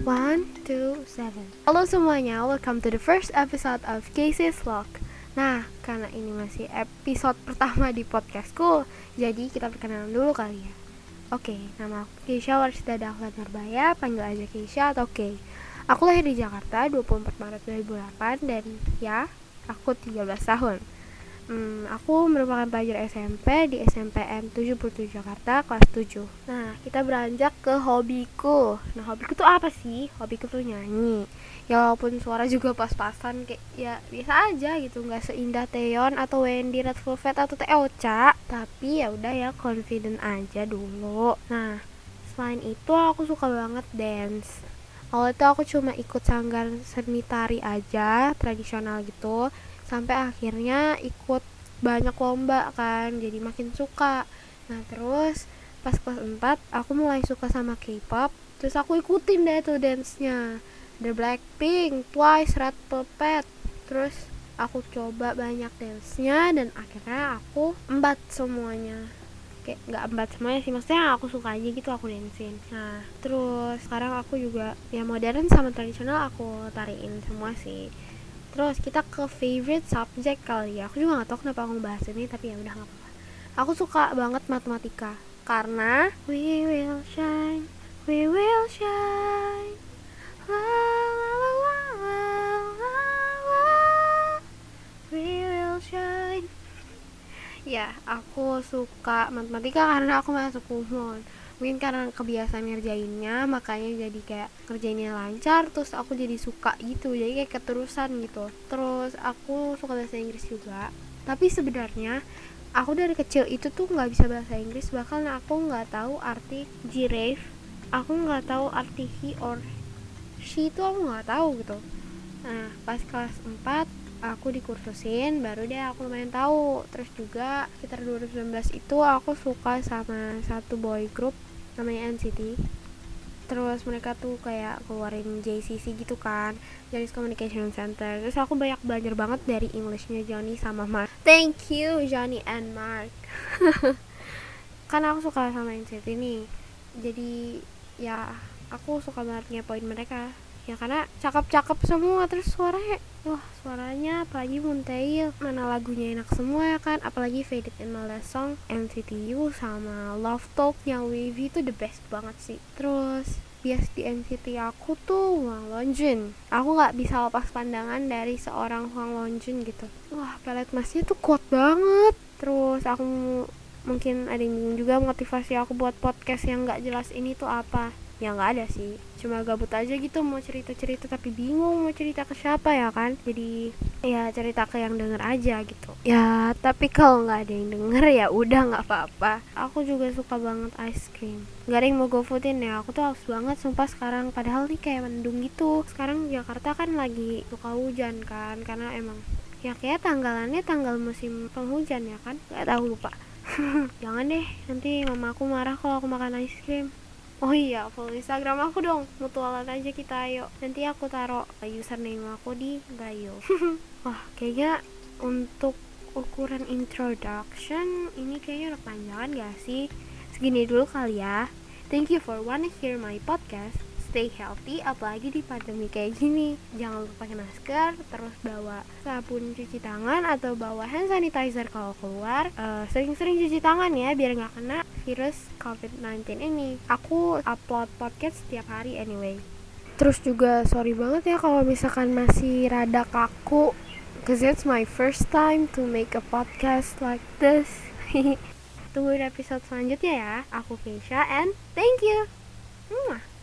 One, two, seven. Halo semuanya, welcome to the first episode of Casey's Vlog. Nah, karena ini masih episode pertama di podcastku, jadi kita perkenalan dulu kali ya. Oke, nama aku Keisha Warsita Dahlan Nurbaya, panggil aja Keisha atau Kay. Aku lahir di Jakarta 24 Maret 2008 dan ya, aku 13 tahun. Hmm, aku merupakan pelajar SMP di SMPN 77 Jakarta kelas 7 Nah, kita beranjak ke hobiku. Nah, hobiku tuh apa sih? Hobiku tuh nyanyi. Ya walaupun suara juga pas-pasan kayak ya biasa aja gitu. Nggak seindah Taeyeon atau Wendy Red Velvet atau Ocha Tapi ya udah ya confident aja dulu. Nah, selain itu aku suka banget dance. Awalnya tuh aku cuma ikut sanggar seni tari aja, tradisional gitu sampai akhirnya ikut banyak lomba kan jadi makin suka. Nah terus pas kelas 4 aku mulai suka sama K-pop terus aku ikutin deh tuh dance-nya. The Blackpink, Twice, Red Velvet. Terus aku coba banyak dance-nya dan akhirnya aku embat semuanya. Kayak nggak embat semuanya sih maksudnya aku suka aja gitu aku dancing nah terus sekarang aku juga ya modern sama tradisional aku tariin semua sih Terus kita ke favorite subject kali ya. Aku juga gak tahu kenapa aku bahas ini tapi ya udah gak apa-apa. Aku suka banget matematika karena we will shine, we will shine. La la la la la la. We will shine. Ya, aku suka matematika karena aku masuk umum mungkin karena kebiasaan ngerjainnya makanya jadi kayak kerjainnya lancar terus aku jadi suka gitu jadi kayak keterusan gitu. Terus aku suka bahasa Inggris juga tapi sebenarnya aku dari kecil itu tuh nggak bisa bahasa Inggris bahkan aku nggak tahu arti giraffe aku nggak tahu arti he or she itu aku nggak tahu gitu. Nah pas kelas 4 aku dikursusin baru deh aku lumayan tahu. Terus juga sekitar 2019 itu aku suka sama satu boy group namanya NCT terus mereka tuh kayak keluarin JCC gitu kan. Johnny's Communication Center. Terus aku banyak belajar banget dari Englishnya Johnny sama Mark. Thank you Johnny and Mark. Kan aku suka sama NCT nih. Jadi ya aku suka banget ngepoin mereka ya karena cakep-cakep semua terus suaranya wah suaranya apalagi Moontail mana lagunya enak semua ya kan? Apalagi Faded My Last Song NCT U sama Love Talk yang Wavy itu the best banget sih. Terus bias di NCT aku tuh Wang Longjun. Aku nggak bisa lepas pandangan dari seorang Wang Longjun gitu. Wah pelet masnya tuh kuat banget. Terus aku mungkin ada yang bingung juga motivasi aku buat podcast yang nggak jelas ini tuh apa ya nggak ada sih. Cuma gabut aja gitu mau cerita cerita tapi bingung mau cerita ke siapa ya kan? Jadi ya cerita ke yang denger aja gitu. Ya tapi kalau nggak ada yang denger ya udah nggak apa-apa. Aku juga suka banget ice cream. Nggak ada yang mau foodin ya. Aku tuh haus banget sumpah sekarang. Padahal nih kayak mendung gitu. Sekarang Jakarta kan lagi suka hujan kan karena emang ya kayak tanggalannya tanggal musim penghujan ya kan? Nggak tahu lupa. Jangan deh nanti mama aku marah kalau aku makan ice cream Oh iya, follow Instagram aku dong. Mutualan aja kita ayo. Nanti aku taruh username aku di bio. Wah, kayaknya untuk ukuran introduction ini kayaknya udah panjangan gak sih? Segini dulu kali ya. Thank you for wanna hear my podcast stay healthy apalagi di pandemi kayak gini. Jangan lupa pakai masker terus bawa sabun cuci tangan atau bawa hand sanitizer kalau keluar. Sering sering-sering cuci tangan ya biar nggak kena virus covid-19 ini. Aku upload podcast setiap hari anyway. Terus juga sorry banget ya kalau misalkan masih rada kaku cause it's my first time to make a podcast like this. Tungguin episode selanjutnya ya. Aku Keisha and thank you. Mwah.